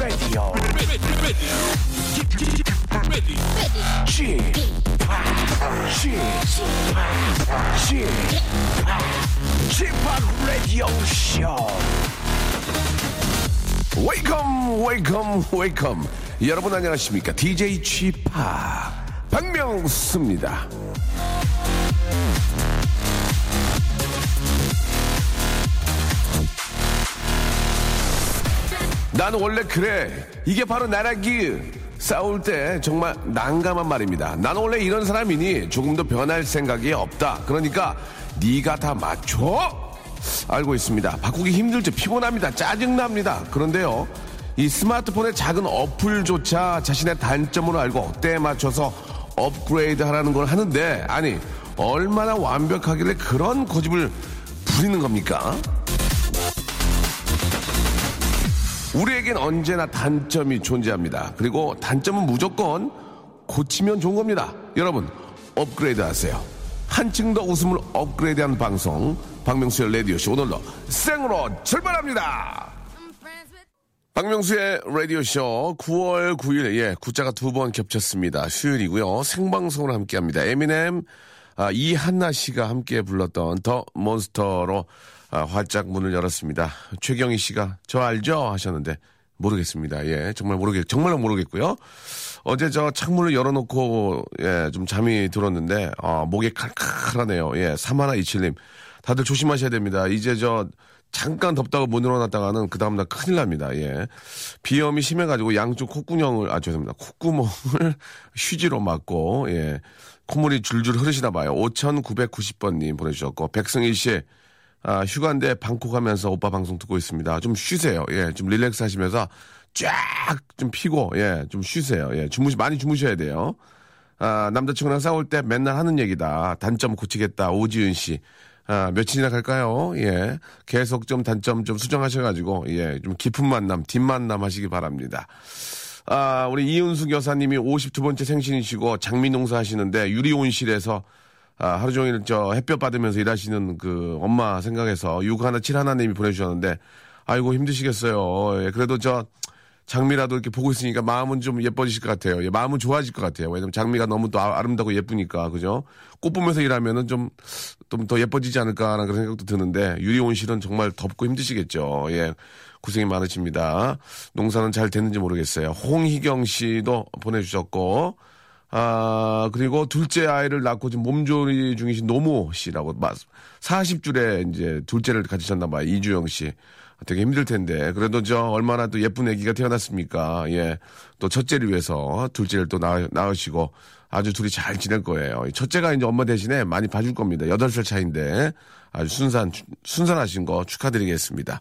Radio. Chip, Chip, Radio Show. Welcome, welcome, welcome. 여러분 안녕하십니까? DJ Chip 박명수입니다. 나는 원래 그래. 이게 바로 나라기. 싸울 때 정말 난감한 말입니다. 나는 원래 이런 사람이니 조금 더 변할 생각이 없다. 그러니까 네가 다 맞춰. 알고 있습니다. 바꾸기 힘들죠. 피곤합니다. 짜증납니다. 그런데요. 이 스마트폰의 작은 어플조차 자신의 단점으로 알고 때에 맞춰서 업그레이드 하라는 걸 하는데 아니 얼마나 완벽하길래 그런 고집을 부리는 겁니까? 우리에겐 언제나 단점이 존재합니다. 그리고 단점은 무조건 고치면 좋은 겁니다. 여러분, 업그레이드 하세요. 한층 더 웃음을 업그레이드하는 방송, 박명수의 라디오쇼. 오늘도 생으로 출발합니다. 박명수의 라디오쇼 9월 9일, 예, 구자가 두 번 겹쳤습니다. 수요일이고요. 생방송을 함께 합니다. 에미넴, 아, 이한나 씨가 함께 불렀던 더 몬스터로 아, 활짝 문을 열었습니다. 최경희 씨가 저 알죠? 하셨는데 모르겠습니다. 예, 정말 모르겠, 정말로 모르겠고요. 어제 저 창문을 열어놓고 예, 좀 잠이 들었는데 아, 목이 칼칼하네요. 예, 3127님 다들 조심하셔야 됩니다. 이제 저 잠깐 덥다고 못 일어났다가는 그 다음날 큰일 납니다. 예. 비염이 심해가지고 양쪽 콧구멍을, 아, 죄송합니다. 콧구멍을 휴지로 막고, 예. 콧물이 줄줄 흐르시나 봐요. 5990번님 보내주셨고, 백승일 씨, 아, 휴가인데 방콕 하면서 오빠 방송 듣고 있습니다. 좀 쉬세요. 예, 좀 릴렉스 하시면서 쫙 좀 피고, 예, 좀 쉬세요. 예, 주무시, 많이 주무셔야 돼요. 아, 남자친구랑 싸울 때 맨날 하는 얘기다. 단점 고치겠다. 오지은 씨. 아, 며칠이나 갈까요? 예. 계속 좀 단점 좀 수정하셔가지고, 예, 좀 깊은 만남, 뒷만남 하시기 바랍니다. 아, 우리 이은숙 여사님이 52번째 생신이시고 장미 농사 하시는데 유리온실에서 아, 하루 종일 저 햇볕 받으면서 일하시는 그 엄마 생각해서 6171님이 보내주셨는데, 아이고 힘드시겠어요. 예, 그래도 저 장미라도 이렇게 보고 있으니까 마음은 좀 예뻐지실 것 같아요. 예, 마음은 좋아질 것 같아요. 왜냐면 장미가 너무 또 아- 아름다고 예쁘니까, 그죠? 꽃 보면서 일하면은 좀, 좀 더 예뻐지지 않을까라는 그런 생각도 드는데, 유리 온실은 정말 덥고 힘드시겠죠. 예. 고생이 많으십니다. 농사는 잘 됐는지 모르겠어요. 홍희경 씨도 보내주셨고, 아, 그리고 둘째 아이를 낳고 지금 몸조리 중이신 노모 씨라고, 40줄에 이제 둘째를 가지셨나봐요. 이주영 씨. 되게 힘들 텐데. 그래도 저 얼마나 또 예쁜 아기가 태어났습니까. 예. 또 첫째를 위해서 둘째를 또 낳, 낳으시고 아주 둘이 잘 지낼 거예요. 첫째가 이제 엄마 대신에 많이 봐줄 겁니다. 8살 차인데 아주 순산, 순산하신 거 축하드리겠습니다.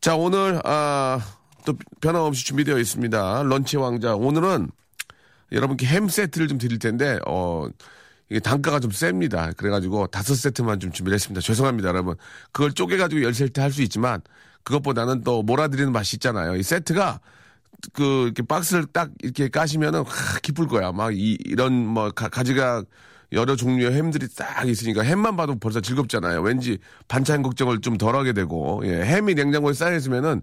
자, 오늘, 아, 또 변함없이 준비되어 있습니다. 런치 왕자. 오늘은 여러분께 햄 세트를 좀 드릴 텐데, 어, 이게 단가가 좀 셉니다. 그래가지고 다섯 세트만 좀 준비를 했습니다. 죄송합니다, 여러분. 그걸 쪼개가지고 열 세트 할 수 있지만, 그것보다는 또 몰아드리는 맛이 있잖아요. 이 세트가, 그, 이렇게 박스를 딱 이렇게 까시면은, 하, 기쁠 거야. 막, 이, 이런, 뭐, 가, 가지가 여러 종류의 햄들이 딱 있으니까 햄만 봐도 벌써 즐겁잖아요. 왠지 반찬 걱정을 좀 덜 하게 되고, 예, 햄이 냉장고에 쌓여 있으면은,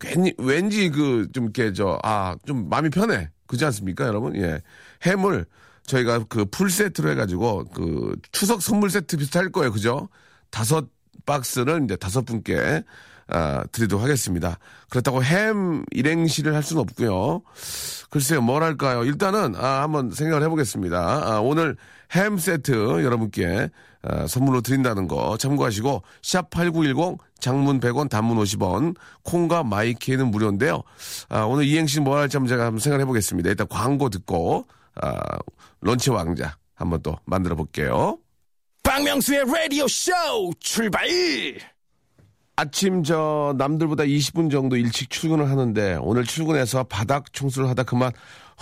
괜히, 왠지 그, 좀 이렇게 저, 아, 좀 마음이 편해. 그지 않습니까, 여러분? 예. 햄을 저희가 그 풀 세트로 해가지고 그 추석 선물 세트 비슷할 거예요. 그죠? 다섯 박스를 이제 다섯 분께 아, 드리도록 하겠습니다. 그렇다고 햄 일행시를 할 수는 없고요. 글쎄요, 뭘 할까요? 일단은 아, 한번 생각을 해보겠습니다. 아, 오늘 햄 세트 여러분께 아, 선물로 드린다는 거 참고하시고 샵 8910 장문 100원 단문 50원 콩과 마이키는 무료인데요. 아, 오늘 이행시 뭐 할지 한번 제가 한번 생각해 보겠습니다. 일단 광고 듣고 아, 런치 왕자 한번 또 만들어 볼게요. 박명수의 라디오 쇼 출발! 아침 저 남들보다 20분 정도 일찍 출근을 하는데 오늘 출근해서 바닥 청소를 하다 그만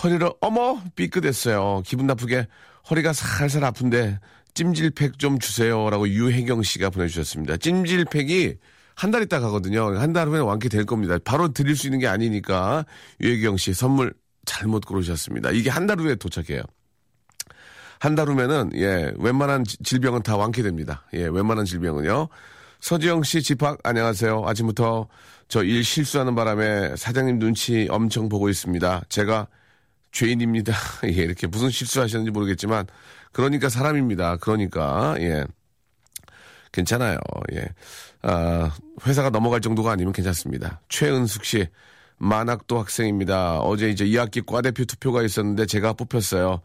허리를 어머 삐끗했어요. 기분 나쁘게 허리가 살살 아픈데 찜질팩 좀 주세요라고 유혜경 씨가 보내주셨습니다. 찜질팩이 한 달 있다 가거든요. 한 달 후에 완쾌 될 겁니다. 바로 드릴 수 있는 게 아니니까 유혜경 씨 선물 잘못 고르셨습니다. 이게 한 달 후에 도착해요. 한 달 후면은 예 웬만한 지- 질병은 다 완쾌됩니다. 예 웬만한 질병은요. 서지영 씨 집합 안녕하세요. 아침부터 저 일 실수하는 바람에 사장님 눈치 엄청 보고 있습니다. 제가 죄인입니다. 예, 이렇게 무슨 실수하셨는지 모르겠지만 그러니까 사람입니다. 그러니까 예. 괜찮아요. 예. 아, 회사가 넘어갈 정도가 아니면 괜찮습니다. 최은숙 씨 만학도 학생입니다. 어제 이제 2학기 과대표 투표가 있었는데 제가 뽑혔어요.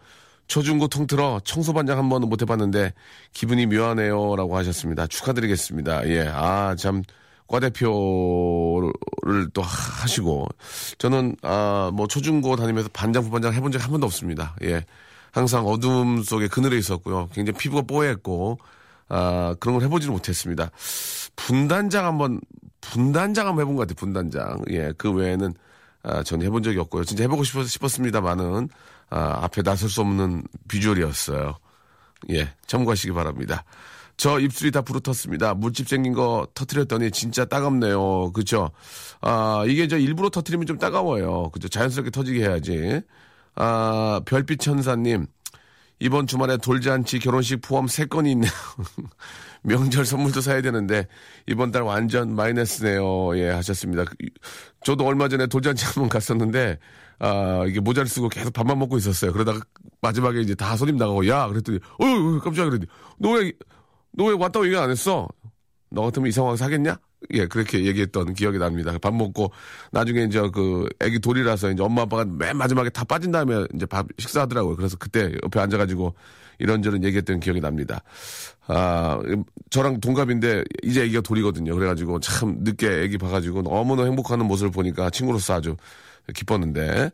초중고 통틀어 청소반장 한 번은 못 해봤는데 기분이 묘하네요. 라고 하셨습니다. 축하드리겠습니다. 예. 아, 참, 과대표를 또 하시고. 저는, 아, 뭐 초중고 다니면서 반장, 부반장 해본 적 한 번도 없습니다. 예. 항상 어둠 속에 그늘에 있었고요. 굉장히 피부가 뽀얗고, 아, 그런 걸 해보지는 못했습니다. 분단장 한번, 분단장 한번 해본 것 같아요. 분단장. 예. 그 외에는, 아, 전 해본 적이 없고요. 진짜 해보고 싶었, 싶었습니다만은, 아, 앞에 나설 수 없는 비주얼이었어요. 예, 참고하시기 바랍니다. 저 입술이 다 부르텄습니다. 물집 생긴 거 터트렸더니 진짜 따갑네요. 그쵸? 아, 이게 저 일부러 터트리면 좀 따가워요. 그죠? 자연스럽게 터지게 해야지. 아, 별빛 천사님. 이번 주말에 돌잔치 결혼식 포함 3건이 있네요. 명절 선물도 사야 되는데 이번 달 완전 마이너스네요. 예, 하셨습니다. 저도 얼마 전에 돌잔치 한 번 갔었는데 아, 이게 모자를 쓰고 계속 밥만 먹고 있었어요. 그러다가 마지막에 이제 다 손님 나가고 야 그랬더니 어휴 깜짝이야 그랬더니 너 왜 너 왜 왔다고 얘기 안 했어? 너 같으면 이 상황 사겠냐? 예, 그렇게 얘기했던 기억이 납니다. 밥 먹고 나중에 이제 그 애기 돌이라서 이제 엄마 아빠가 맨 마지막에 다 빠진 다음에 이제 밥 식사하더라고요. 그래서 그때 옆에 앉아가지고 이런저런 얘기했던 기억이 납니다. 아, 저랑 동갑인데 이제 애기가 돌이거든요. 그래가지고 참 늦게 애기 봐가지고 너무나 행복하는 모습을 보니까 친구로서 아주 기뻤는데,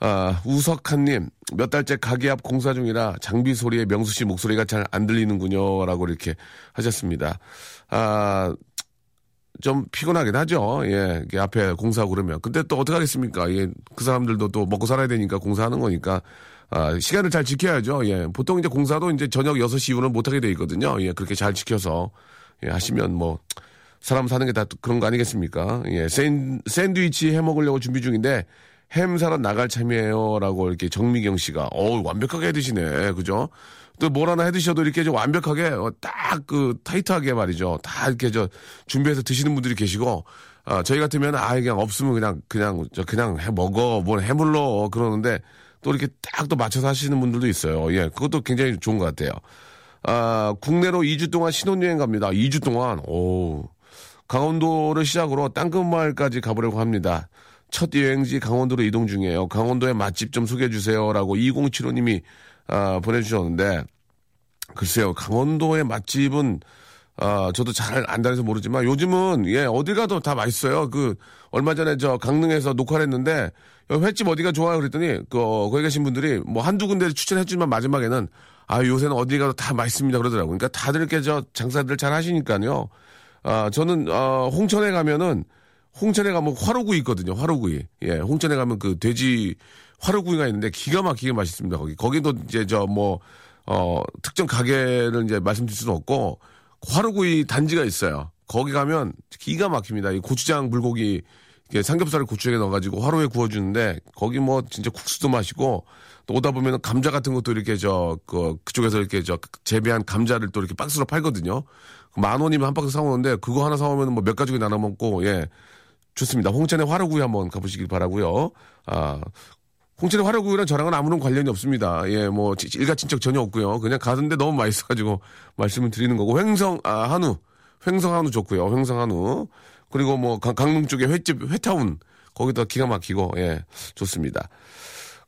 아, 우석한님, 몇 달째 가게 앞 공사 중이라 장비 소리에 명수 씨 목소리가 잘 안 들리는군요. 라고 이렇게 하셨습니다. 아, 좀 피곤하긴 하죠. 예, 앞에 공사하고 그러면. 근데 또 어떡하겠습니까? 예, 그 사람들도 또 먹고 살아야 되니까 공사하는 거니까. 아, 시간을 잘 지켜야죠. 예, 보통 이제 공사도 이제 저녁 6시 이후는 못하게 돼 있거든요. 예, 그렇게 잘 지켜서, 예, 하시면 뭐, 사람 사는 게 다 그런 거 아니겠습니까? 예, 샌, 샌드위치 해 먹으려고 준비 중인데 햄 사러 나갈 참이에요라고 이렇게 정미경 씨가 어우 완벽하게 해 드시네. 그죠? 또 뭘 하나 해 드셔도 이렇게 좀 완벽하게 어, 딱그 타이트하게 말이죠. 다 이렇게 저 준비해서 드시는 분들이 계시고 아, 저희 같으면 아 그냥 없으면 그냥 그냥 저 그냥 해 먹어 뭘 해물러 그러는데 또 이렇게 딱 또 맞춰서 하시는 분들도 있어요. 예, 그것도 굉장히 좋은 것 같아요. 아, 국내로 2주 동안 신혼여행 갑니다. 2주 동안. 오. 강원도를 시작으로 땅끝마을까지 가보려고 합니다. 첫 여행지 강원도로 이동 중이에요. 강원도의 맛집 좀 소개해 주세요라고 2075님이 아, 보내주셨는데 글쎄요 강원도의 맛집은 아, 저도 잘 안 다녀서 모르지만 요즘은 예 어디 가도 다 맛있어요. 그 얼마 전에 저 강릉에서 녹화를 했는데 횟집 어디가 좋아요 그랬더니 그 어, 거기 계신 분들이 뭐 한두 군데 추천해주지만 마지막에는 아 요새는 어디 가도 다 맛있습니다 그러더라고요. 그러니까 다들 이렇게 저 장사들 잘 하시니까요. 아, 저는, 어, 홍천에 가면은, 홍천에 가면 화로구이 있거든요. 화로구이. 예, 홍천에 가면 그 돼지 화로구이가 있는데 기가 막히게 맛있습니다. 거기. 거기도 이제 저 뭐, 어, 특정 가게를 이제 말씀드릴 수는 없고, 화로구이 단지가 있어요. 거기 가면 기가 막힙니다. 이 고추장 불고기, 삼겹살을 고추장에 넣어가지고 화로에 구워주는데, 거기 뭐 진짜 국수도 마시고, 또 오다 보면 감자 같은 것도 이렇게 저, 그, 그쪽에서 이렇게 저 재배한 감자를 또 이렇게 박스로 팔거든요. 만 원이면 한 박스 사오는데 그거 하나 사오면 뭐 몇 가지고 나눠 먹고 예 좋습니다. 홍천의 화로구이 한번 가보시길 바라고요. 아 홍천의 화로구이랑 저랑은 아무런 관련이 없습니다. 예, 뭐 일가 친척 전혀 없고요. 그냥 가는데 너무 맛있어가지고 말씀을 드리는 거고 횡성 아 한우 횡성 한우 좋고요. 횡성 한우 그리고 뭐 강, 강릉 쪽에 횟집 회타운 거기도 기가 막히고 예 좋습니다.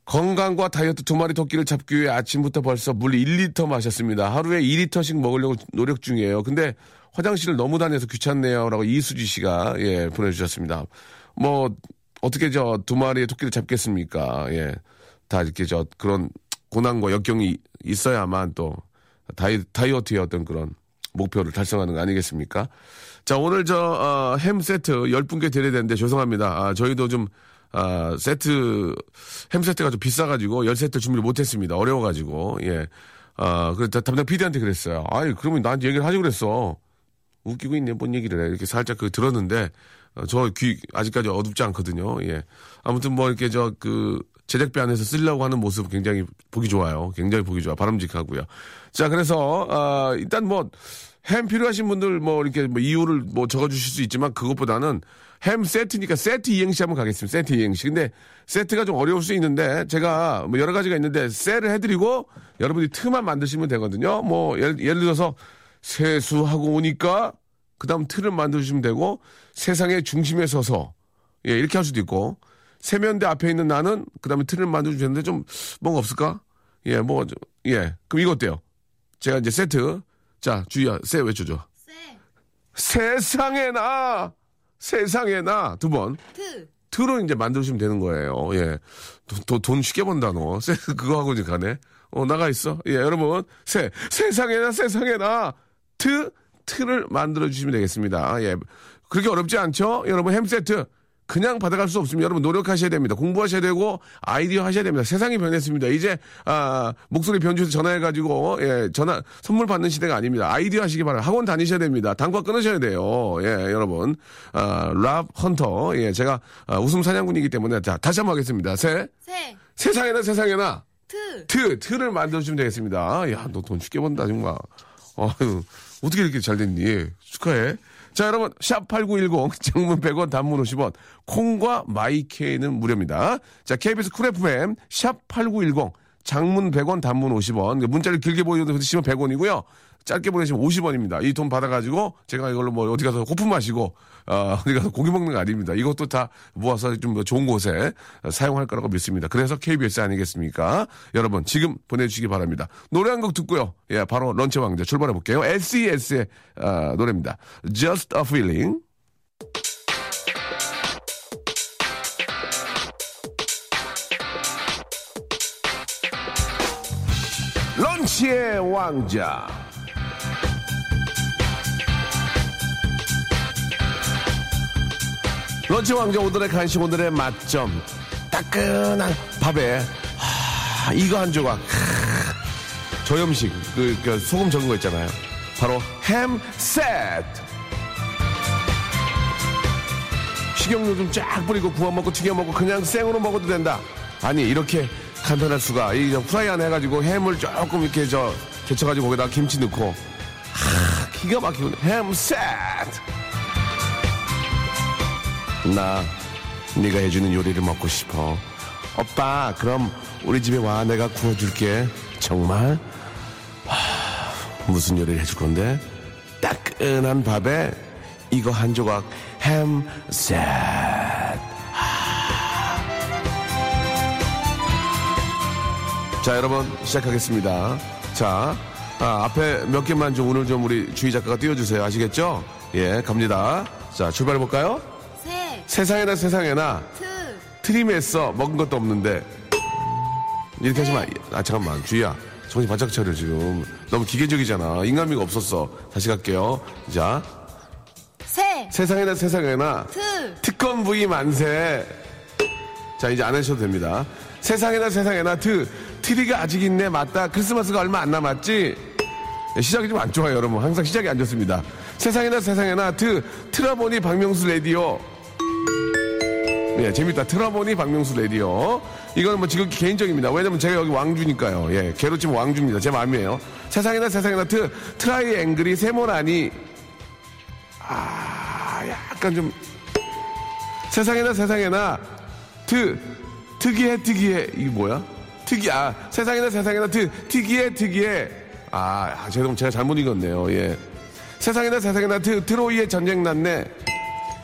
건강과 다이어트 두 마리 토끼를 잡기 위해 아침부터 벌써 물 1리터 마셨습니다. 하루에 2리터씩 먹으려고 노력 중이에요. 근데 화장실을 너무 다녀서 귀찮네요. 라고 이수지 씨가, 예, 보내주셨습니다. 뭐, 어떻게 저 두 마리의 토끼를 잡겠습니까? 예. 다 이렇게 저 그런 고난과 역경이 있어야만 또 다이, 다이어트의 어떤 그런 목표를 달성하는 거 아니겠습니까? 자, 오늘 저, 어, 햄 세트 10분께 드려야 되는데 죄송합니다. 아, 저희도 좀 아, 세트, 햄 세트가 좀 비싸가지고 열 세트 준비를 못했습니다. 어려워가지고, 예. 아, 그래서 담당 PD한테 그랬어요. 아이, 그러면 나한테 얘기를 하지 그랬어. 웃기고 있네, 뭔 얘기를 해. 이렇게 살짝 그 들었는데, 어, 저 귀, 아직까지 어둡지 않거든요. 예. 아무튼 뭐 이렇게 저 그, 제작비 안에서 쓰려고 하는 모습 굉장히 보기 좋아요. 굉장히 보기 좋아. 바람직하고요. 자, 그래서, 아, 일단 뭐, 햄 필요하신 분들 뭐 이렇게 뭐 이유를 뭐 적어주실 수 있지만 그것보다는 햄 세트니까 세트 이행시 한번 가겠습니다. 세트 이행시. 근데 세트가 좀 어려울 수 있는데 제가 뭐 여러 가지가 있는데 셀을 해드리고 여러분이 틀만 만드시면 되거든요. 뭐 예를, 예를 들어서 세수하고 오니까 그 다음 틀을 만들어주시면 되고 세상의 중심에 서서 예 이렇게 할 수도 있고 세면대 앞에 있는 나는 그 다음에 틀을 만들어주셨는데 좀 뭔가 없을까? 예, 뭐, 예. 그럼 이거 어때요? 제가 이제 세트. 자, 주희야, 세 외쳐줘. 세, 세상에 나! 세상에나! 두 번. 트, 틀을 이제 만들어주시면 되는 거예요. 예. 돈, 돈, 돈 쉽게 번다, 너. 세, 그거 하고 이제 가네. 어, 나가 있어. 예, 여러분. 세, 세상에나, 세상에나. 트, 틀을 만들어주시면 되겠습니다. 예. 그렇게 어렵지 않죠? 여러분, 햄 세트. 그냥 받아갈 수 없습니다. 여러분 노력하셔야 됩니다. 공부하셔야 되고 아이디어 하셔야 됩니다. 세상이 변했습니다. 이제 아, 목소리 변주해서 전화해가지고 예, 전화 선물 받는 시대가 아닙니다. 아이디어 하시기 바랍니다. 학원 다니셔야 됩니다. 단과 끊으셔야 돼요. 예, 여러분 아, 랍 헌터 예, 제가 아, 웃음 사냥꾼이기 때문에 자 다시 한번 하겠습니다. 세 세, 세상에나 세상에나 트, 트 틀을 만들어주시면 되겠습니다. 야 너 돈 쉽게 번다 정말. 어휴, 어떻게 이렇게 잘 됐니? 축하해. 자, 여러분, 샵8910, 장문 100원, 단문 50원, 콩과 마이케이는 무료입니다. 자, KBS 쿨 FM, 샵8910, 장문 100원, 단문 50원. 문자를 길게 보내시면 100원이고요. 짧게 보내시면 50원입니다. 이 돈 받아가지고 제가 이걸로 뭐 어디 가서 호프 마시고, 어, 어디 가서 고기 먹는 거 아닙니다. 이것도 다 모아서 좀 좋은 곳에 사용할 거라고 믿습니다. 그래서 KBS 아니겠습니까? 여러분, 지금 보내주시기 바랍니다. 노래 한 곡 듣고요. 예, 바로 런치 왕자 출발해 볼게요. SES의 어, 노래입니다. Just a Feeling. 런치의 왕자. 런치 왕자 오늘의 간식 오늘의 맛점. 따끈한 밥에 하, 이거 한 조각. 하, 저염식 그, 그 소금 적은 거 있잖아요. 바로 햄 세트 식용유 좀 쫙 뿌리고 구워 먹고 튀겨 먹고 그냥 생으로 먹어도 된다. 아니 이렇게 간편할 수가. 이 프라이 안에 해가지고 햄을 조금 이렇게 저 데쳐가지고 거기다 김치 넣고. 하, 기가 막히고 햄 세트 나 네가 해주는 요리를 먹고 싶어. 오빠 그럼 우리 집에 와 내가 구워줄게. 정말? 하, 무슨 요리를 해줄 건데? 따끈한 밥에 이거 한 조각 햄 셋. 자 여러분 시작하겠습니다. 자 아, 앞에 몇 개만 좀 오늘 좀 우리 주희 작가가 띄워주세요. 아시겠죠? 예 갑니다. 자 출발해 볼까요? 세, 세상에나 세상에나 트, 트림했어 먹은 것도 없는데. 이렇게 하지 마. 아 잠깐만. 주희야 정신 바짝 차려 지금. 너무 기계적이잖아. 인간미가 없었어. 다시 갈게요. 자. 세, 세상에나 세상에나 트, 특권 부위 만세. 자 이제 안 하셔도 됩니다. 세상에나 세상에나 트. 트리가 아직 있네. 맞다. 크리스마스가 얼마 안 남았지? 예, 시작이 좀 안 좋아요 여러분. 항상 시작이 안 좋습니다. 세상에나 세상에나 트. 트라보니 박명수 레디오 예, 재밌다. 트라보니 박명수 레디오. 이거는 뭐 지금 개인적입니다. 왜냐면 제가 여기 왕주니까요. 예, 개로 치면 왕주입니다. 제 마음이에요. 세상에나 세상에나 트, 트라이 앵글이 세모나니. 아, 약간 좀. 세상에나 세상에나 트, 특이해 특이해. 이게 뭐야? 특이, 아, 세상에나 세상에나 트, 특이해 특이해. 아, 아 죄송, 제가 잘못 읽었네요. 예. 세상에나 세상에나 트, 트로이의 전쟁 났네.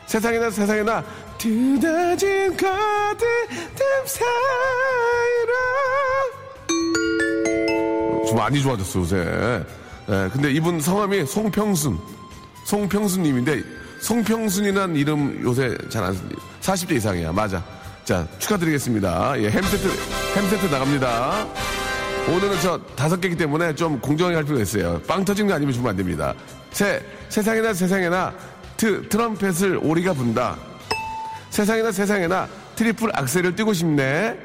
세상에나 세상에나 두더진 거들 사이로. 좀 많이 좋아졌어 요새. 예, 근데 이분 성함이 송평순. 송평순님인데 송평순이란 이름 요새 잘 안 씁니다 40대 이상이야. 맞아. 자 축하드리겠습니다. 예, 햄세트 햄세트 나갑니다. 오늘은 저 다섯 개기 때문에 좀 공정하게 할 필요가 있어요. 빵 터진 거 아니면 주면 안 됩니다. 세, 세상에나 세상에나 트, 트럼펫을 오리가 분다. 세상에나 세상에나 트리플 악셀을 뛰고 싶네.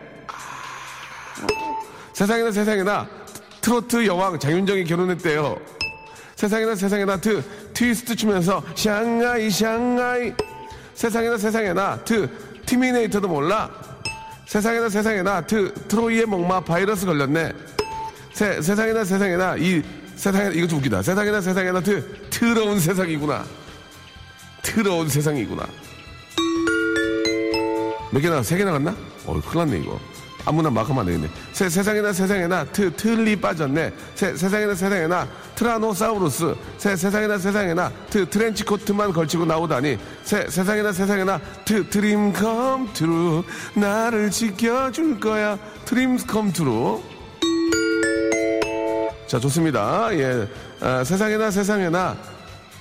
세상에나 세상에나 트로트 여왕 장윤정이 결혼했대요. 세상에나 세상에나 트, 트위스트 추면서 샹하이 샹하이. 세상에나 세상에나 트, 티미네이터도 몰라. 세상에나 세상에나 트, 트로이의 목마 바이러스 걸렸네. 세, 세상에나 세상에나 이 세상에 이거 좀 웃기다. 세상에나 세상에나 트, 트러운 세상이구나. 트러운 세상이구나. 몇 개 나갔? 세개 나 갔나? 어, 큰일 났네, 이거. 아무나 막 하면 안 되겠네. 세, 세상에나 세상에나 트, 틀리 빠졌네. 세, 세상에나 세상에나 트라노사우루스. 세, 세상에나 세상에나 트, 트렌치 코트만 걸치고 나오다니. 세, 세상에나 세상에나 트, Dream come true. 나를 지켜줄 거야. Dream come true. 자, 좋습니다. 예. 아, 세상에나 세상에나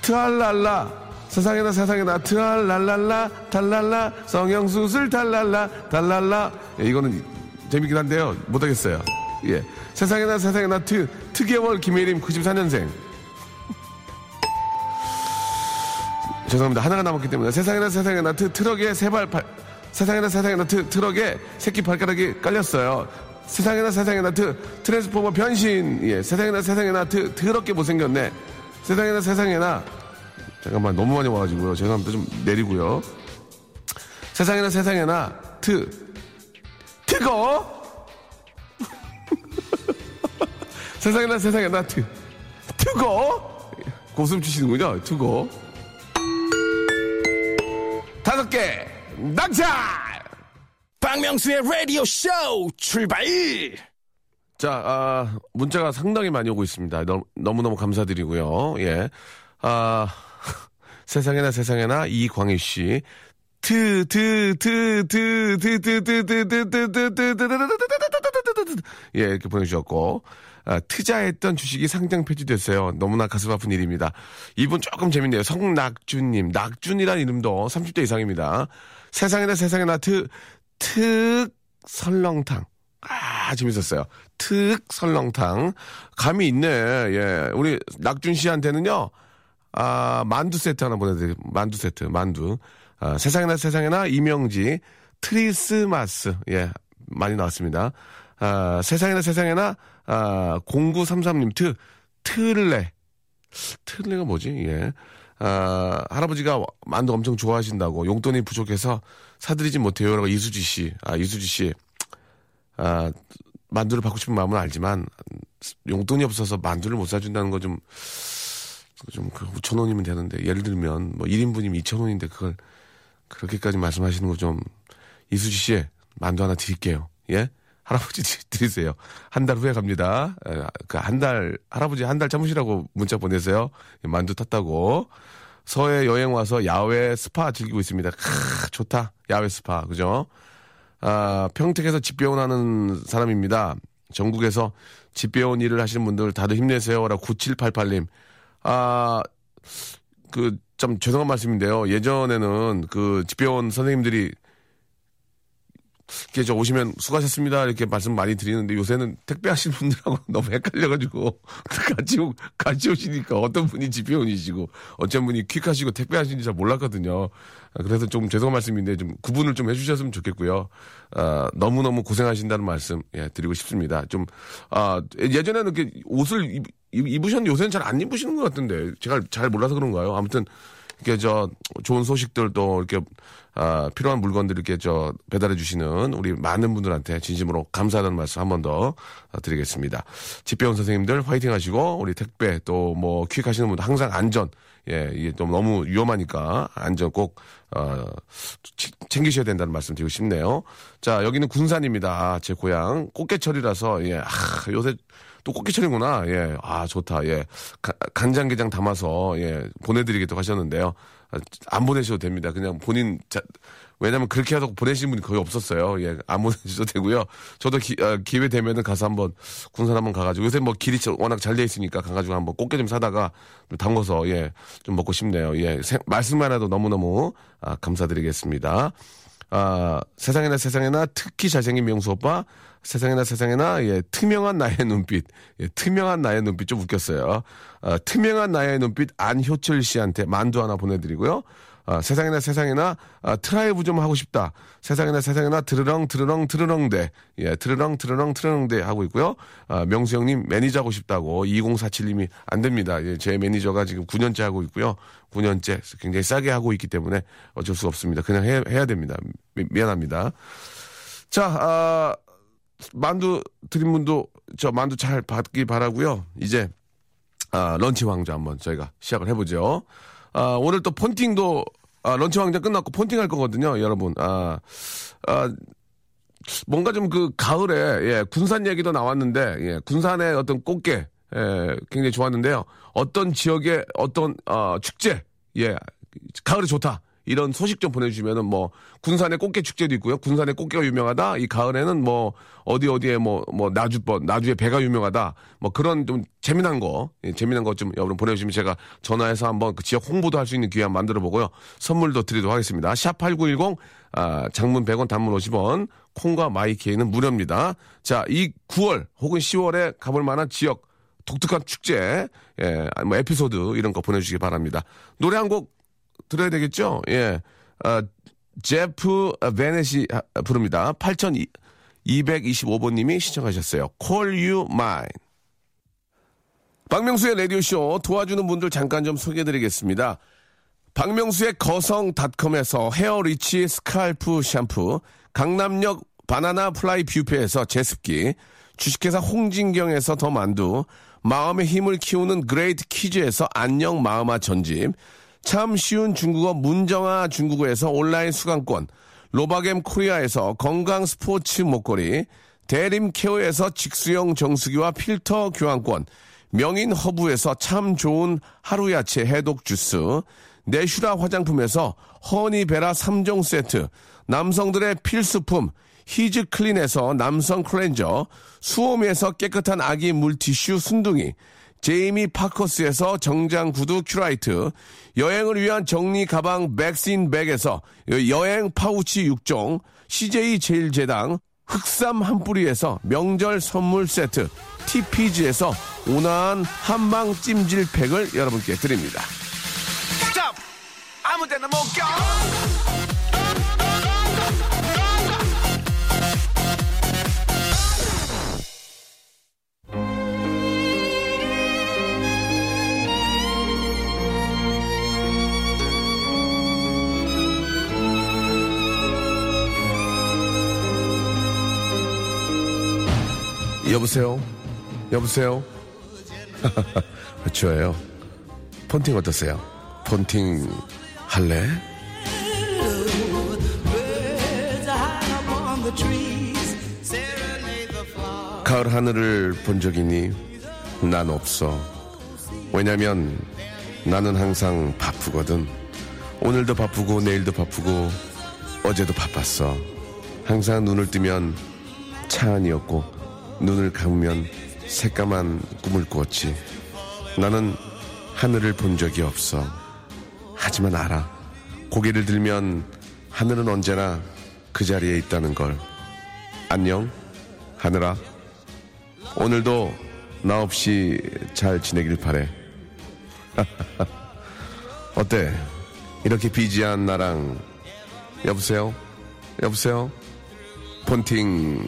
트알랄라. 세상에나 세상에나 트알랄랄라 달랄라 성형수술 달랄라 달랄라. 예, 이거는 재밌긴 한데요. 못하겠어요. 예. 세상에나 세상에나 트 투개월 김예림 94년생. 죄송합니다. 하나가 남았기 때문에. 세상에나 세상에나 트, 트럭에 세발 세상에나 세상에나 트, 트럭에 새끼 발가락이 깔렸어요. 세상에나 세상에나 트 트랜스포머 변신. 예. 세상에나 세상에나 트 더럽게 못생겼네. 세상에나 세상에나 잠깐만 너무 많이 와가지고요. 죄송합니다. 좀 내리고요. 세상에나 세상에나 트 트거 세상에나 세상에나 트 트거 고숨 치시는군요. 트거 다섯 개 낙찰 박명수의 라디오 쇼 출발! 자, 아, 문자가 상당히 많이 오고 있습니다. 너, 너무너무 감사드리고요. 예. 아, 세상에나 세상에나 이광희 씨. 트, 트, 트, 트, 트, 트, 트, 트, 트, 트, 트, 트, 트, 트, 예, 이렇게 보내주셨고. 아, 투자했던 주식이 상장 폐지됐어요. 너무나 가슴 아픈 일입니다. 이분 조금 재밌네요. 성낙준님. 낙준이라는 이름도 30대 이상입니다. 세상에나 세상에나 트, 특 설렁탕. 아, 재밌었어요. 특 설렁탕. 감이 있네. 예. 우리 낙준 씨한테는요. 아, 만두 세트 하나 보내드릴게요. 만두 세트, 만두. 아, 세상에나 세상에나 이명지, 트리스마스. 예, 많이 나왔습니다. 아, 세상에나 세상에나, 아, 0933님, 트, 트레. 트레가 뭐지? 예. 아, 할아버지가 만두 엄청 좋아하신다고 용돈이 부족해서 사드리지 못해요. 라고 이수지 씨. 아, 이수지 씨. 아, 만두를 받고 싶은 마음은 알지만 용돈이 없어서 만두를 못 사준다는 거 좀 좀 5천 그 원이면 되는데 예를 들면 뭐 1인분이면 2천 원인데 그걸 그렇게까지 말씀하시는 거 좀 이수지 씨 만두 하나 드릴게요. 예? 할아버지 드리세요. 한 달 후에 갑니다. 그 한 달 할아버지 한 달 참으시라고 문자 보내세요. 만두 탔다고. 서해 여행 와서 야외 스파 즐기고 있습니다. 크, 좋다. 야외 스파. 그죠? 아, 평택에서 집배원 하는 사람입니다. 전국에서 집배원 일을 하시는 분들 다들 힘내세요. 라고 9788님. 아, 그, 참 죄송한 말씀인데요. 예전에는 그 집배원 선생님들이 이렇게 저 오시면 수고하셨습니다. 이렇게 말씀 많이 드리는데 요새는 택배 하시는 분들하고 너무 헷갈려가지고 같이, 오, 같이 오시니까 어떤 분이 집배원이시고 어떤 분이 퀵하시고 택배 하시는지 잘 몰랐거든요. 아, 그래서 좀 죄송한 말씀인데 좀 구분을 좀 해주셨으면 좋겠고요. 아, 너무 너무 고생하신다는 말씀 예, 드리고 싶습니다. 좀, 아, 예전에는 이렇게 옷을 입, 입으셨는데 요새는 잘 안 입으시는 것 같은데 제가 잘 몰라서 그런가요? 아무튼 이렇게 저 좋은 소식들도 이렇게 아, 필요한 물건들 이렇게 저 배달해 주시는 우리 많은 분들한테 진심으로 감사하다는 말씀 한 번 더 드리겠습니다. 집배원 선생님들 화이팅 하시고 우리 택배 또 뭐 퀵 하시는 분들 항상 안전 예, 이게 좀 너무 위험하니까 안전 꼭 어, 챙기셔야 된다는 말씀 드리고 싶네요. 자, 여기는 군산입니다. 제 고향 꽃게철이라서 예, 아, 요새 또 꽃게철이구나. 예. 아, 좋다. 예. 가, 간장게장 담아서, 예. 보내드리겠다고 하셨는데요. 아, 안 보내셔도 됩니다. 그냥 본인, 자, 왜냐면 그렇게 하고 보내신 분이 거의 없었어요. 예. 안 보내셔도 되고요. 저도 기, 아, 기회 되면은 가서 한번 군산 한번 가가지고 요새 뭐 길이 워낙 잘 돼 있으니까 가가지고 한번 꽃게 좀 사다가 좀 담궈서, 예. 좀 먹고 싶네요. 예. 세, 말씀만 해도 너무너무, 아, 감사드리겠습니다. 아, 세상에나 세상에나 특히 잘생긴 명수 오빠, 세상에나 세상에나 예, 투명한 나의 눈빛, 예, 투명한 나의 눈빛 좀 웃겼어요. 아, 투명한 나의 눈빛 안효철 씨한테 만두 하나 보내드리고요. 아, 세상에나 세상에나 아, 드라이브 좀 하고 싶다. 세상에나 세상에나 드르렁 드르렁 드르렁대 예 드르렁 드르렁 드르렁대 하고 있고요. 아, 명수 형님 매니저 하고 싶다고 2047님이 안 됩니다. 예, 제 매니저가 지금 9년째 하고 있고요. 9년째 굉장히 싸게 하고 있기 때문에 어쩔 수 없습니다. 그냥 해, 해야 됩니다. 미, 미안합니다. 자, 아, 만두 드린 분도 저 만두 잘 받길 바라고요 이제 아, 런치 왕자 한번 저희가 시작을 해보죠. 아, 오늘 또 폰팅도 아, 런치 왕자 끝났고 폰팅 할 거거든요, 여러분. 아, 아 뭔가 좀 그 가을에 예, 군산 얘기도 나왔는데 예, 군산의 어떤 꽃게 예, 굉장히 좋았는데요. 어떤 지역의 어떤 어, 축제 예, 가을에 좋다. 이런 소식 좀 보내주시면은 뭐 군산의 꽃게 축제도 있고요. 군산의 꽃게가 유명하다. 이 가을에는 뭐 어디 어디에 뭐 뭐 나주 뭐 나주에 배가 유명하다. 뭐 그런 좀 재미난 거 예, 재미난 거좀 여러분 보내주시면 제가 전화해서 한번 그 지역 홍보도 할 수 있는 기회 한번 만들어 보고요. 선물도 드리도록 하겠습니다. 샵 #8910 아, 장문 100원, 단문 50원, 콩과 마이케이는 무료입니다. 자, 이 9월 혹은 10월에 가볼 만한 지역 독특한 축제, 예, 뭐 에피소드 이런 거 보내주시기 바랍니다. 노래 한 곡 들어야 되겠죠? 예. 아, 제프 베넷이 부릅니다. 8225번님이 신청하셨어요. Call You Mine. 박명수의 라디오쇼 도와주는 분들 잠깐 좀 소개해드리겠습니다. 박명수의 거성닷컴에서 헤어리치 scalp 샴푸, 강남역 바나나 플라이 뷰페에서 제습기, 주식회사 홍진경에서 더 만두, 마음의 힘을 키우는 그레이트 키즈에서 안녕 마음아 전집, 참 쉬운 중국어 문정아 중국어에서 온라인 수강권, 로바겜 코리아에서 건강 스포츠 목걸이, 대림 케어에서 직수형 정수기와 필터 교환권, 명인 허브에서 참 좋은 하루 야채 해독 주스, 내슈라 화장품에서 허니베라 3종 세트, 남성들의 필수품 히즈 클린에서 남성 클렌저, 수오미에서 깨끗한 아기 물티슈 순둥이, 제이미 파커스에서 정장 구두 큐라이트, 여행을 위한 정리 가방 백신 백에서 여행 파우치 6종, CJ 제일제당, 흑삼 한 뿌리에서 명절 선물 세트, TPG에서 온화한 한방 찜질팩을 여러분께 드립니다. 아무 데나 못 껴. 여보세요? 여보세요? 저예요. 폰팅 어떠세요? 폰팅 할래? 가을 하늘을 본 적이니 난 없어. 왜냐면 나는 항상 바쁘거든. 오늘도 바쁘고 내일도 바쁘고 어제도 바빴어. 항상 눈을 뜨면 차 안이었고 눈을 감으면 새까만 꿈을 꾸었지. 나는 하늘을 본 적이 없어. 하지만 알아. 고개를 들면 하늘은 언제나 그 자리에 있다는 걸. 안녕, 하늘아. 오늘도 나 없이 잘 지내길 바래. 어때? 이렇게 비지한 나랑 여보세요? 여보세요? 폰팅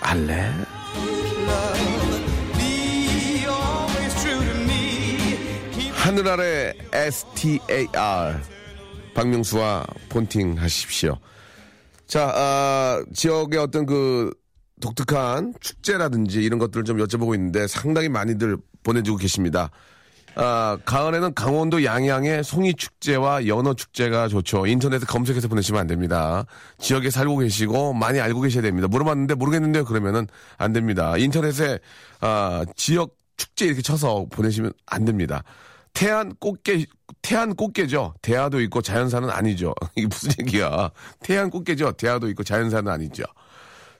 할래? 하늘 아래 STAR 박명수와 폰팅 하십시오. 자, 아, 지역의 어떤 그 독특한 축제라든지 이런 것들을 좀 여쭤보고 있는데 상당히 많이들 보내주고 계십니다. 아, 가을에는 강원도 양양의 송이축제와 연어축제가 좋죠. 인터넷에 검색해서 보내시면 안 됩니다. 지역에 살고 계시고 많이 알고 계셔야 됩니다. 물어봤는데 모르겠는데요. 그러면은 안 됩니다. 인터넷에, 아, 지역 축제 이렇게 쳐서 보내시면 안 됩니다. 태안 꽃게, 태안 꽃게죠. 대하도 있고 자연산은 아니죠. 이게 무슨 얘기야. 태안 꽃게죠. 대하도 있고 자연산은 아니죠.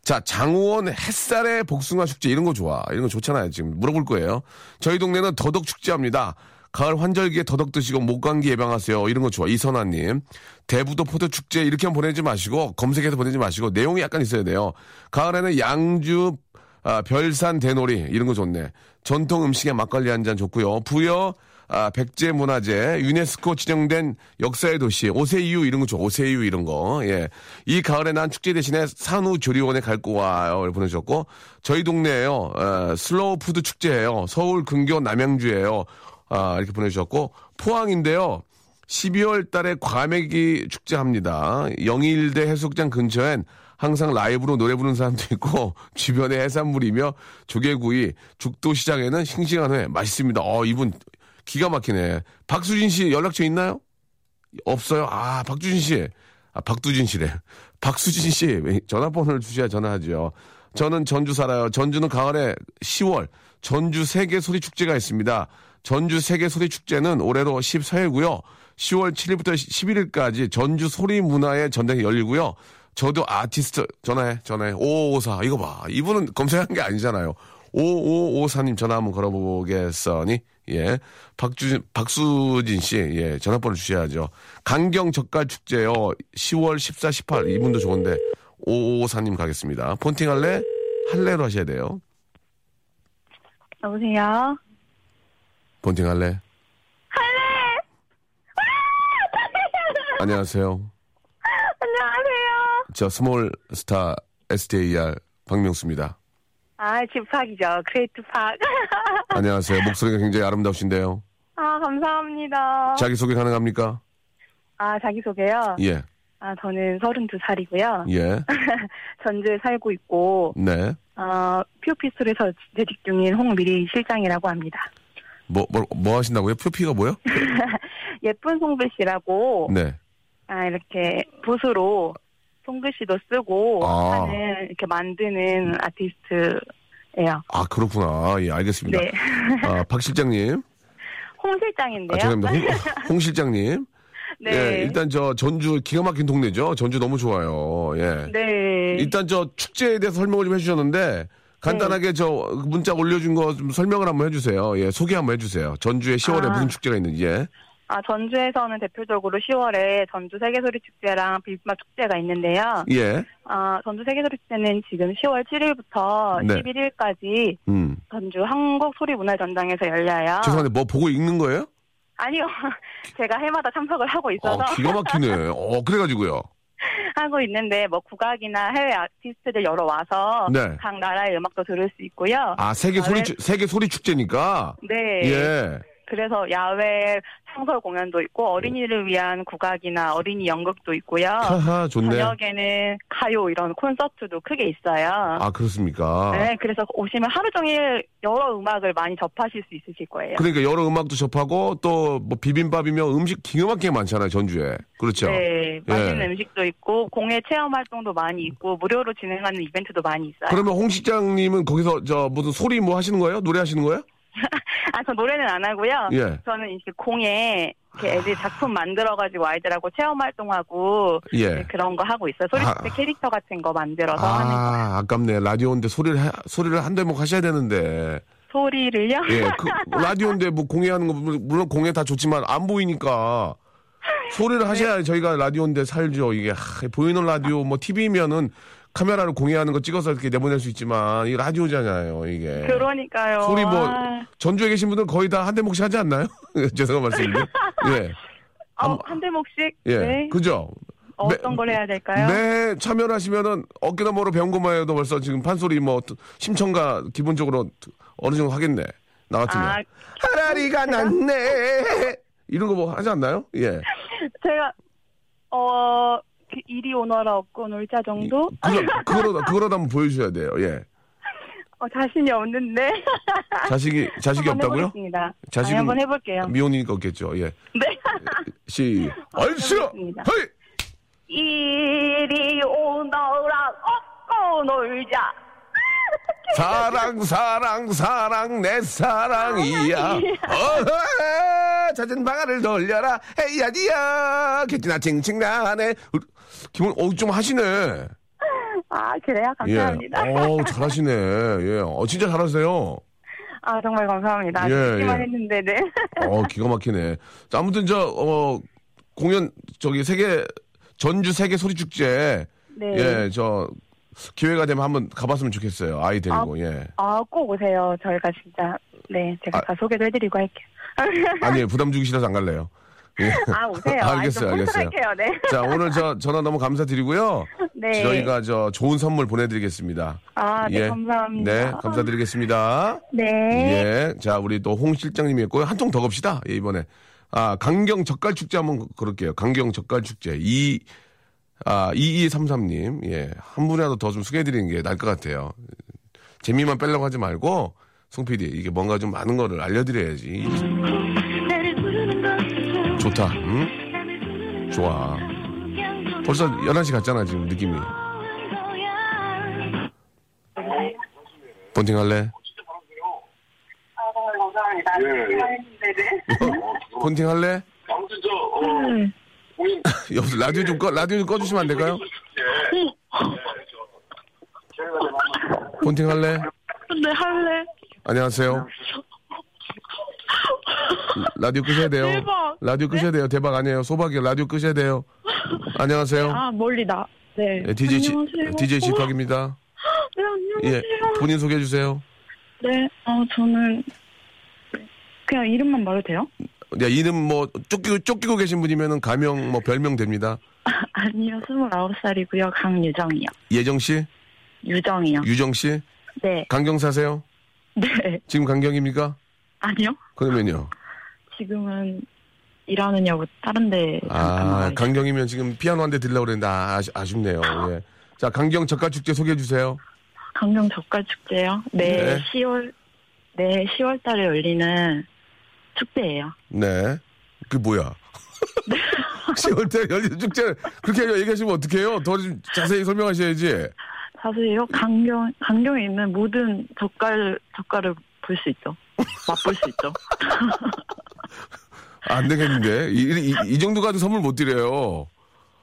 자, 장우원 햇살의 복숭아 축제 이런 거 좋아. 이런 거 좋잖아요. 지금 물어볼 거예요. 저희 동네는 더덕 축제합니다. 가을 환절기에 더덕 드시고 목감기 예방하세요. 이런 거 좋아. 이선아님. 대부도 포도 축제 이렇게 만 보내지 마시고 검색해서 보내지 마시고 내용이 약간 있어야 돼요. 가을에는 양주 아, 별산 대놀이 이런 거 좋네. 전통 음식에 막걸리 한 잔 좋고요. 부여 아, 백제 문화재, 유네스코 지정된 역사의 도시, 오세이유 이런 거 좋아. 오세이유 이런 거. 예. 이 가을에 난 축제 대신에 산후조리원에 갈 거예요. 보내주셨고, 저희 동네에요. 어, 슬로우 푸드 축제예요. 서울 근교 남양주예요. 아, 이렇게 보내주셨고, 포항인데요. 12월 달에 과메기 축제 합니다. 영일대 해수욕장 근처엔 항상 라이브로 노래 부르는 사람도 있고 주변에 해산물이며 조개구이, 죽도 시장에는 싱싱한 회 맛있습니다. 어 이분 기가 막히네. 박수진 씨 연락처 있나요? 없어요. 아 박주진 씨, 아 박두진 씨래. 박수진 씨 전화번호를 주셔야 전화하죠. 저는 전주 살아요. 전주는 가을에 10월 전주 세계 소리 축제가 있습니다. 전주 세계 소리 축제는 올해로 14회고요. 10월 7일부터 11일까지 전주 소리 문화의 전당이 열리고요. 저도 아티스트 전화해 전화해 5554 이거 봐 이분은 검색한 게 아니잖아요 5554님 전화 한번 걸어보겠어니 예. 박주진 박수진 씨 예 전화번호 주셔야죠. 강경 젓갈 축제요. 10월 14, 18 이분도 좋은데 5554님 가겠습니다. 폰팅 할래? 할래로 하셔야 돼요. 여보세요? 폰팅 할래? 안녕하세요. 안녕하세요. 저 small star STAR 박명수입니다 아, G-Park이죠. Great Park. 안녕하세요 목소리가 굉장히 아름다우신데요 아, 감사합니다. 자기소개 가능합니까? 아, 자기소개요? 예, 아, 저는 32살이고요. 예, 전주에 살고 있고, 네. 어, 피오피스에서 재직 중인 홍미리 실장이라고 합니다. 뭐, 뭐, 뭐 하신다고요? 표피가 뭐요? 예쁜 송글씨라고, 네. 아, 이렇게 붓으로 송글씨도 쓰고 아. 하는, 이렇게 만드는 아티스트예요. 아, 그렇구나. 예, 알겠습니다. 네. 아, 박 실장님. 홍 실장인데요. 아, 죄송합니다. 홍, 홍 실장님. 네. 예, 일단 저 전주 기가 막힌 동네죠. 전주 너무 좋아요. 예. 네. 일단 저 축제에 대해서 설명을 좀 해주셨는데, 간단하게 저 문자 올려준 거 좀 설명을 한번 해주세요. 예, 소개 한번 해주세요. 전주에 10월에 아. 무슨 축제가 있는지. 예. 아, 전주에서는 대표적으로 10월에 전주 세계소리 축제랑 비빔밥 축제가 있는데요. 예. 아, 전주 세계소리 축제는 지금 10월 7일부터 네. 11일까지 음. 전주 한국 소리 문화 전당에서 열려요. 죄송한데 뭐 보고 읽는 거예요? 아니요. 제가 해마다 참석을 하고 있어서 아, 기가 막히네. 어, 그래가지고요. 하고 있는데 뭐 국악이나 해외 아티스트들 여러 와서 네. 각 나라의 음악도 들을 수 있고요. 아, 세계 소리, 네. 축- 세계 소리 축제니까. 네. 예. 그래서 야외 창설 공연도 있고 어린이를 위한 국악이나 어린이 연극도 있고요. 하하, 좋네. 저녁에는 가요 이런 콘서트도 크게 있어요. 아, 그렇습니까? 네, 그래서 오시면 하루 종일 여러 음악을 많이 접하실 수 있으실 거예요. 그러니까 여러 음악도 접하고 또 뭐 비빔밥이며 음식 기가 막히게 많잖아요, 전주에. 그렇죠. 네, 맛있는 예. 음식도 있고 공예 체험 활동도 많이 있고 무료로 진행하는 이벤트도 많이 있어요. 그러면 홍 실장님은 거기서 저 무슨 소리 뭐 하시는 거예요? 노래 하시는 거예요? 아, 저 노래는 안 하고요. 예. 저는 이렇게 공예 이렇게 애들 작품 만들어가지고 아이들하고 체험 활동하고 예. 네, 그런 거 하고 있어요. 소리축제 아. 캐릭터 같은 거 만들어서 하는 거. 아, 아깝네. 라디오인데 소리를, 해- 소리를 한 대목 하셔야 되는데. 소리를요? 예, 그, 라디오인데 뭐 공예하는 거, 물론 공예 다 좋지만 안 보이니까. 소리를 하셔야 저희가 라디오인데 살죠. 이게, 하, 보이는 라디오, 뭐, TV면은 카메라로 공예하는 거 찍어서 이렇게 내보낼 수 있지만, 이 라디오잖아요, 이게. 그러니까요. 소리 뭐, 아, 전주에 계신 분들 거의 다 한 대목씩 하지 않나요? 죄송한 말씀인데. 예. 어, 한- 한 대목씩 예. 네. 그죠? 어떤 매- 걸 해야 될까요? 매 참여를 하시면은 어깨너머로 배운 것만 해도 벌써 지금 판소리 뭐 심청가 기본적으로 어느 정도 하겠네. 나 같으면. 아, 하라리가 났네. 이런 거 뭐 하지 않나요? 예. 제가 어그 이리 오너라 없고 놀자 정도? 그거, 그거로, 그거라도 한번 보여주셔야 돼요. 예. 어, 자신이 없는데. 자식이, 자식이 없다고요? 해보겠습니다. 자식은- 아니, 한번 해볼게요. 미혼이니까 없겠죠. 예. 네. 시, 얼쑤! 해보겠습니다. 헤이! 이리 오너라 없고 놀자. 사랑, 사랑, 사랑, 내 사랑이야. 어허, 잦은 방아를 돌려라. 헤이야디야. 개띠나 칭칭 나네. 기분, 어, 좀 하시네. 아 그래요? 감사합니다. 예. 어, 잘하시네. 예. 어, 진짜 잘하세요. 아 정말 감사합니다. 예, 듣기만 예. 했는데 네. 어, 기가 막히네. 자, 아무튼 저, 어, 공연, 저기, 세계, 전주 세계 소리축제. 네. 예, 저, 기회가 되면 한번 가봤으면 좋겠어요. 아이 데리고, 예. 아 꼭 오세요. 저희가 진짜 네 제가 아. 다 소개도 해드리고 할게요. 아니, 부담 주기 싫어서 안 갈래요. 예. 아 오세요. 알겠어요, 아이, 알겠어요. 할게요. 네. 자, 오늘 저 전화 너무 감사드리고요. 네. 저희가 저 좋은 선물 보내드리겠습니다. 아, 네, 감사합니다. 네, 감사드리겠습니다. 네. 예. 자, 우리 또 홍 실장님이 했고요. 한 통 더 갑시다. 예, 이번에. 아, 강경 젓갈 축제 한번 그럴게요. 강경 젓갈 축제. 이, 아, 2233님. 예. 한 분이라도 더 좀 소개해드리는 게 나을 것 같아요. 재미만 빼려고 하지 말고, 송 PD, 이게 뭔가 좀 많은 거를 알려드려야지. 좋다. 응? 좋아. 벌써 11시 갔잖아, 지금 느낌이. 본팅 할래? 본팅 할래? 아무튼 저 어, 여보세요, 라디오 좀 꺼, 라디오 좀 꺼주시면 안 될까요? 본팅 할래? 네, 할래. 안녕하세요. 라디오 끄셔야 돼요. 대박. 라디오 끄셔야 돼요. 대박 아니에요. 소박이요. 라디오 끄셔야 돼요. 안녕하세요. 아, 멀리 나. 네. 네, DJ 지, 안녕하세요. DJ 지팍입니다. 네, 예, 안녕하세요. 본인 소개해 주세요. 네, 어, 저는 그냥 이름만 말해도 돼요? 야, 이름 뭐 쫓기고 쫓기고 계신 분이면은 가명 뭐 별명 됩니다. 아니요, 29살이고요. 강유정이요. 예정 씨, 유정이요. 유정 씨, 네. 강경 사세요? 네. 지금 강경입니까? 아니요. 그러면요. 지금은 일하느냐고 다른 데 아. 강경이면 지금 피아노 한 대 들려고 그랬는데 아, 아쉽- 아쉽네요. 예. 자, 강경 젓갈 축제 소개해 주세요. 강경 젓갈 축제요? 네, 네. 10월 네, 10월 달에 열리는 축제예요. 네. 그게 뭐야? 10월달 열리는 축제 그렇게 얘기하시면 어떡해요? 더 좀 자세히 설명하셔야지. 사실요, 강경 강경에 있는 모든 젓갈 젓갈을 볼 수 있죠. 맛볼 수 있죠. 안 되겠는데. 이, 이, 이 정도 가지고 선물 못 드려요.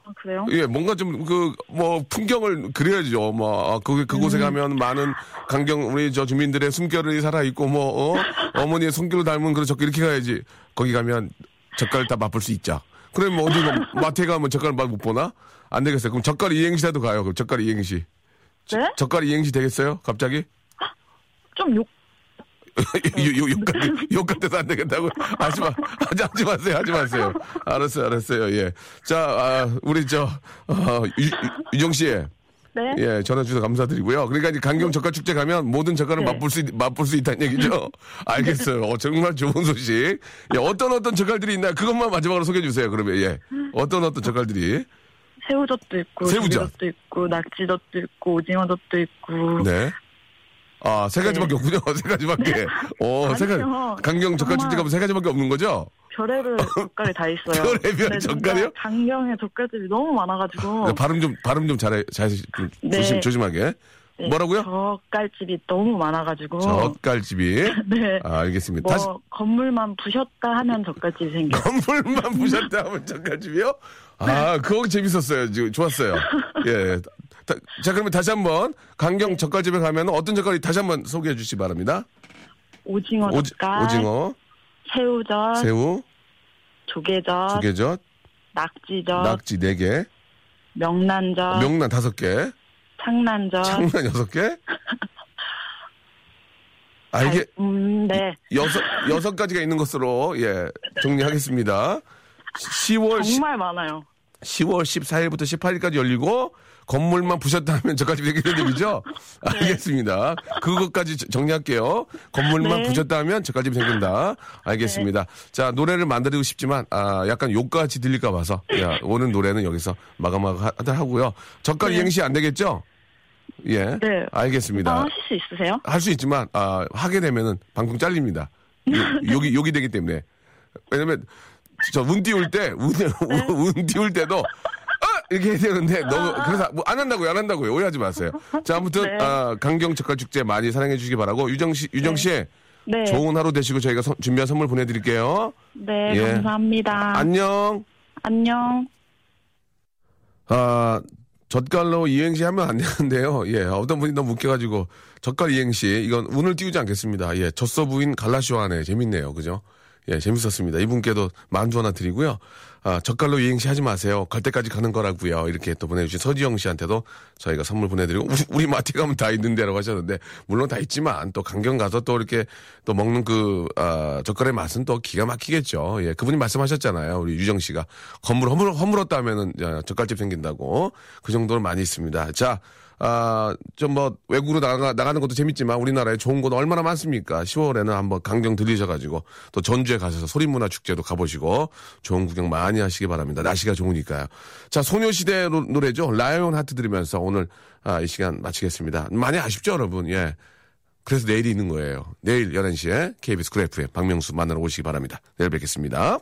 아, 그래요? 예, 뭔가 좀 그 뭐 풍경을 그려야죠. 뭐 아, 거기 그곳에 가면 많은 강경 우리 저 주민들의 숨결이 살아 있고 뭐 어? 어머니의 손길을 닮은 그런 젓갈 이렇게 가야지. 거기 가면 젓갈 다 맛볼 수 있죠. 그럼 뭐 어디 뭐 마트에 가면 젓갈 맛 못 보나? 안 되겠어요. 그럼 젓갈 이행시라도 가요. 그럼 젓갈 이행시. 네? 젓갈 이행시 되겠어요? 갑자기? 좀 욕. 욕 같아, 욕 같아서 안 되겠다고. 하지 마, 하지, 하지 마세요, 하지 마세요. 알았어요, 알았어요, 예. 자, 아, 우리 저, 어, 유, 유정 씨. 네. 예, 전화 주셔서 감사드리고요. 그러니까 이제 강경 젓갈 축제 가면 모든 젓갈을 네. 맛볼 수, 있- 맛볼 수 있다는 얘기죠. 알겠어요. 어, 정말 좋은 소식. 예, 어떤 어떤 젓갈들이 있나요? 그것만 마지막으로 소개해 주세요. 그러면, 예. 어떤 어떤 젓갈들이. 새우젓도 있고, 새우젓. 조개젓도 있고, 낙지젓도 있고, 오징어젓도 있고. 네. 아, 세 가지밖에 네. 없군요. 세 가지밖에. 어, 세 가지. 아니요. 강경 젓갈 축제 정말. 가면 세 가지밖에 없는 거죠? 별의별 젓갈이 다 있어요. 별의별 근데 진짜 젓갈이요? 강경에 젓갈들이 너무 많아가지고. 네, 발음 좀 발음 좀 잘해 잘 좀 네. 조심 조심하게. 네, 뭐라고요? 젓갈집이 너무 많아가지고. 젓갈집이. 네. 아, 알겠습니다. 뭐 다시 건물만 부셨다 하면 젓갈집이 생겨. 건물만 부셨다 하면 젓갈집이요? 아, 그거 재밌었어요. 지금 좋았어요. 예. 다- 자, 그러면 다시 한번 강경 네. 젓갈집에 가면 어떤 젓갈이 다시 한번 소개해 주시기 바랍니다. 오징어 오지, 젓갈, 오징어, 새우젓, 새우, 조개젓, 조개젓, 낙지젓, 낙지 네개 명란젓, 명란 다섯 개 창란젓. 창란 여섯 개 아, 음, 네. 여섯 여섯 가지가 있는 것으로 예 정리하겠습니다. 10월 정말 많아요. 10월 14일부터 18일까지 열리고 건물만 부셨다 하면 저까지 되겠는 얘기죠? 알겠습니다. 그것까지 저- 정리할게요. 건물만 네. 부셨다 하면 저까지 생긴다. 알겠습니다. 자, 노래를 만들고 싶지만, 아, 약간 욕같이 들릴까 봐서, 야, 오늘 노래는 여기서 마감하도록 하고요. 젓갈 네. 이행시 안 되겠죠? 예. 네. 알겠습니다. 아, 하실 수 있으세요? 할 수 있지만 아, 하게 되면은 방송 잘립니다. 요- 욕이 욕이 되기 때문에 왜냐면 저 운 띄울 때 운 운 띄울 때도 아! 이렇게 해야 되는데 너무 그래서 뭐 안 한다고요 안 한다고요 오해하지 마세요. 자 아무튼 네. 아, 강경 젓갈 축제 많이 사랑해 주시기 바라고 유정 씨 유정 씨 네. 좋은 하루 되시고 저희가 선- 준비한 선물 보내드릴게요. 네, 예. 감사합니다. 안녕. 안녕. 아, 젓갈로 이행시 하면 안 되는데요. 예, 어떤 분이 너무 웃겨가지고, 젓갈 이행시, 이건 운을 띄우지 않겠습니다. 예, 젖소 부인 갈라쇼 하네. 재밌네요. 그죠? 예, 재밌었습니다. 이분께도 만두 하나 드리고요. 아, 젓갈로 이행시 하지 마세요. 갈 때까지 가는 거라고요. 이렇게 또 보내주신 서지영 씨한테도 저희가 선물 보내드리고 우리, 우리 마트 가면 다 있는데라고 하셨는데 물론 다 있지만 또 강경 가서 또 이렇게 또 먹는 그 아, 젓갈의 맛은 또 기가 막히겠죠. 예, 그분이 말씀하셨잖아요. 우리 유정 씨가 건물 허물 허물었다 하면은 야, 젓갈집 생긴다고 그 정도는 많이 있습니다. 자. 아, 좀 뭐, 외국으로 나가, 나가는 것도 재밌지만 우리나라에 좋은 곳 얼마나 많습니까? 10월에는 한번 강경 들리셔가지고 또 전주에 가셔서 소리문화 축제도 가보시고 좋은 구경 많이 하시기 바랍니다. 날씨가 좋으니까요. 자, 소녀시대 노- 노래죠. Lion Heart 들으면서 오늘 아, 이 시간 마치겠습니다. 많이 아쉽죠, 여러분? 예. 그래서 내일이 있는 거예요. 내일 11시에 KBS Cool FM 박명수 만나러 오시기 바랍니다. 내일 뵙겠습니다.